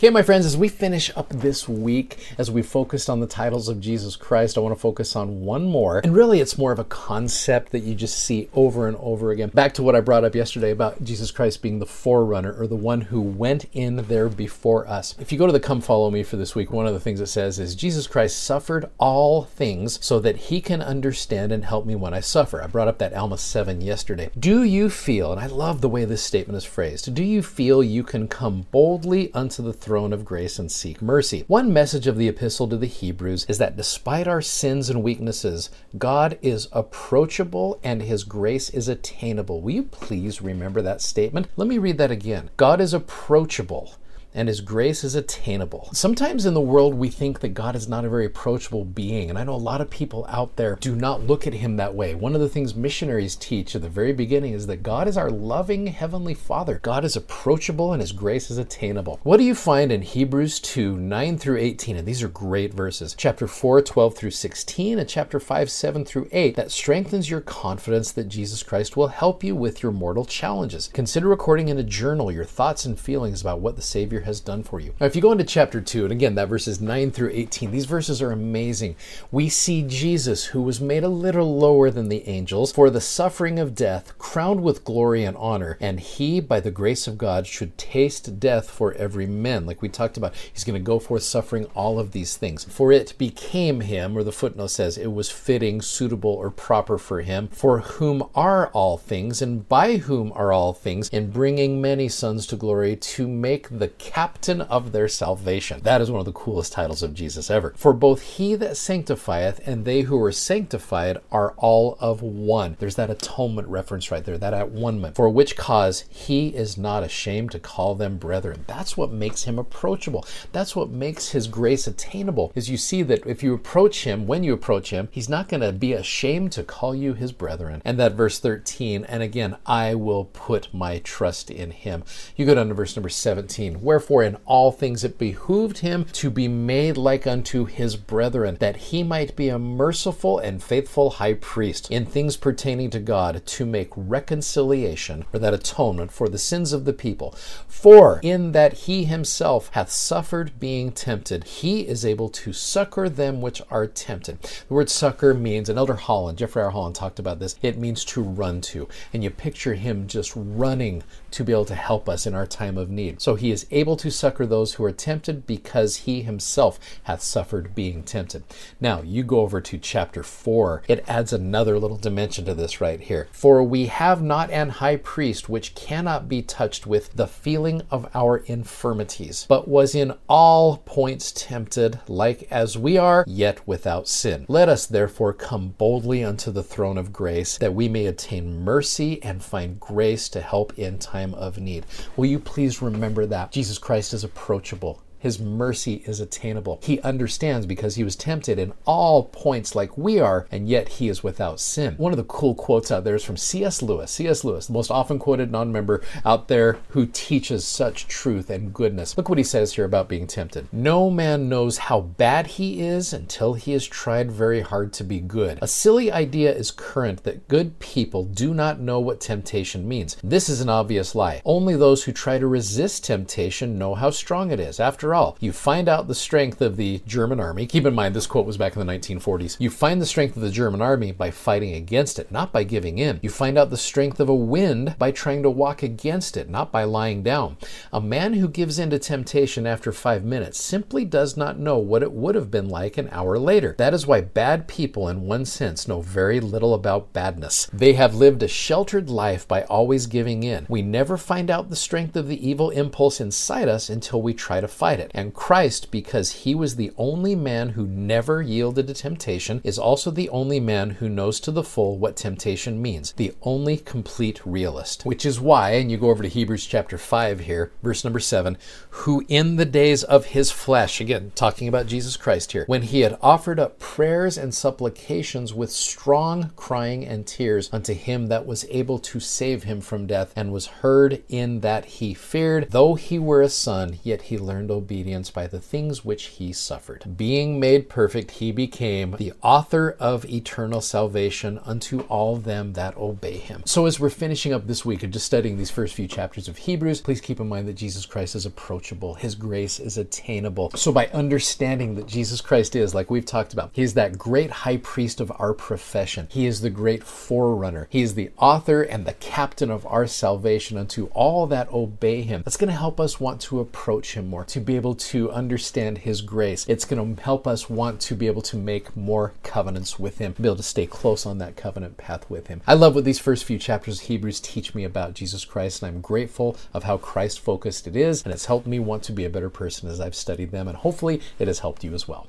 Okay, my friends, as we finish up this week, as we focused on the titles of Jesus Christ, I want to focus on one more. And really, it's more of a concept that you just see over and over again. Back to what I brought up yesterday about Jesus Christ being the forerunner or the one who went in there before us. If you go to the Come Follow Me for this week, one of the things it says is Jesus Christ suffered all things so that he can understand and help me when I suffer. I brought up that Alma 7 yesterday. Do you feel, and I love the way this statement is phrased, do you feel you can come boldly unto the of grace and seek mercy. One message of the epistle to the Hebrews is that despite our sins and weaknesses, God is approachable and his grace is attainable. Will you please remember that statement? Let me read that again. God is approachable and his grace is attainable. Sometimes in the world we think that God is not a very approachable being, and I know a lot of people out there do not look at him that way. One of the things missionaries teach at the very beginning is that God is our loving heavenly Father. God is approachable and his grace is attainable. What do you find in Hebrews 2 9 through 18? And these are great verses. Chapter 4 12 through 16 and chapter 5 7 through 8 that strengthens your confidence that Jesus Christ will help you with your mortal challenges. Consider recording in a journal your thoughts and feelings about what the Savior has done for you. Now, if you go into chapter 2, and again, that verses 9 through 18, these verses are amazing. We see Jesus, who was made a little lower than the angels for the suffering of death, crowned with glory and honor, and he, by the grace of God, should taste death for every man. Like we talked about, he's going to go forth suffering all of these things. For it became him, or the footnote says, it was fitting, suitable, or proper for him, for whom are all things, and by whom are all things, in bringing many sons to glory, to make the captain of their salvation. That is one of the coolest titles of Jesus ever. For both he that sanctifieth and they who are sanctified are all of one. There's that atonement reference right there, that at one. For which cause he is not ashamed to call them brethren. That's what makes him approachable. That's what makes his grace attainable. Is you see that if you approach him, when you approach him, he's not going to be ashamed to call you his brethren. And that verse 13, and again, I will put my trust in him. You go down to verse number 17. Where Wherefore, in all things it behooved him to be made like unto his brethren, that he might be a merciful and faithful high priest in things pertaining to God, to make reconciliation, or that atonement for the sins of the people. For in that he himself hath suffered being tempted, he is able to succor them which are tempted. The word succor means, and Elder Holland, Jeffrey R. Holland talked about this, it means to run to. And you picture him just running to be able to help us in our time of need. So he is able to succor those who are tempted because he himself hath suffered being tempted. Now, you go over to chapter 4. It adds another little dimension to this right here. For we have not an high priest which cannot be touched with the feeling of our infirmities, but was in all points tempted like as we are, yet without sin. Let us therefore come boldly unto the throne of grace, that we may attain mercy and find grace to help in time of need. Will you please remember that? Jesus Christ is approachable. His mercy is attainable. He understands because he was tempted in all points like we are, and yet he is without sin. One of the cool quotes out there is from C.S. Lewis. C.S. Lewis, the most often quoted non member out there who teaches such truth and goodness. Look what he says here about being tempted. No man knows how bad he is until he has tried very hard to be good. A silly idea is current that good people do not know what temptation means. This is an obvious lie. Only those who try to resist temptation know how strong it is. After after all, you find out the strength of the German army. Keep in mind, this quote was back in the 1940s. You find the strength of the German army by fighting against it, not by giving in. You find out the strength of a wind by trying to walk against it, not by lying down. A man who gives in to temptation after five minutes simply does not know what it would have been like an hour later. That is why bad people, in one sense, know very little about badness. They have lived a sheltered life by always giving in. We never find out the strength of the evil impulse inside us until we try to fight And Christ, because he was the only man who never yielded to temptation, is also the only man who knows to the full what temptation means, the only complete realist. Which is why, and you go over to Hebrews chapter 5 here, verse number 7, who in the days of his flesh, again, talking about Jesus Christ here, when he had offered up prayers and supplications with strong crying and tears unto him that was able to save him from death, and was heard in that he feared, though he were a son, yet he learned obedience by the things which he suffered. Being made perfect, he became the author of eternal salvation unto all them that obey him. So, as we're finishing up this week and just studying these first few chapters of Hebrews, please keep in mind that Jesus Christ is approachable, his grace is attainable. So, by understanding that Jesus Christ is, like we've talked about, he is that great high priest of our profession, he is the great forerunner, he is the author and the captain of our salvation unto all that obey him. That's going to help us want to approach him more, to be able to understand his grace. It's going to help us want to be able to make more covenants with him, be able to stay close on that covenant path with him. I love what these first few chapters of Hebrews teach me about Jesus Christ, and I'm grateful of how Christ focused it is, and it's helped me want to be a better person as I've studied them, and hopefully it has helped you as well.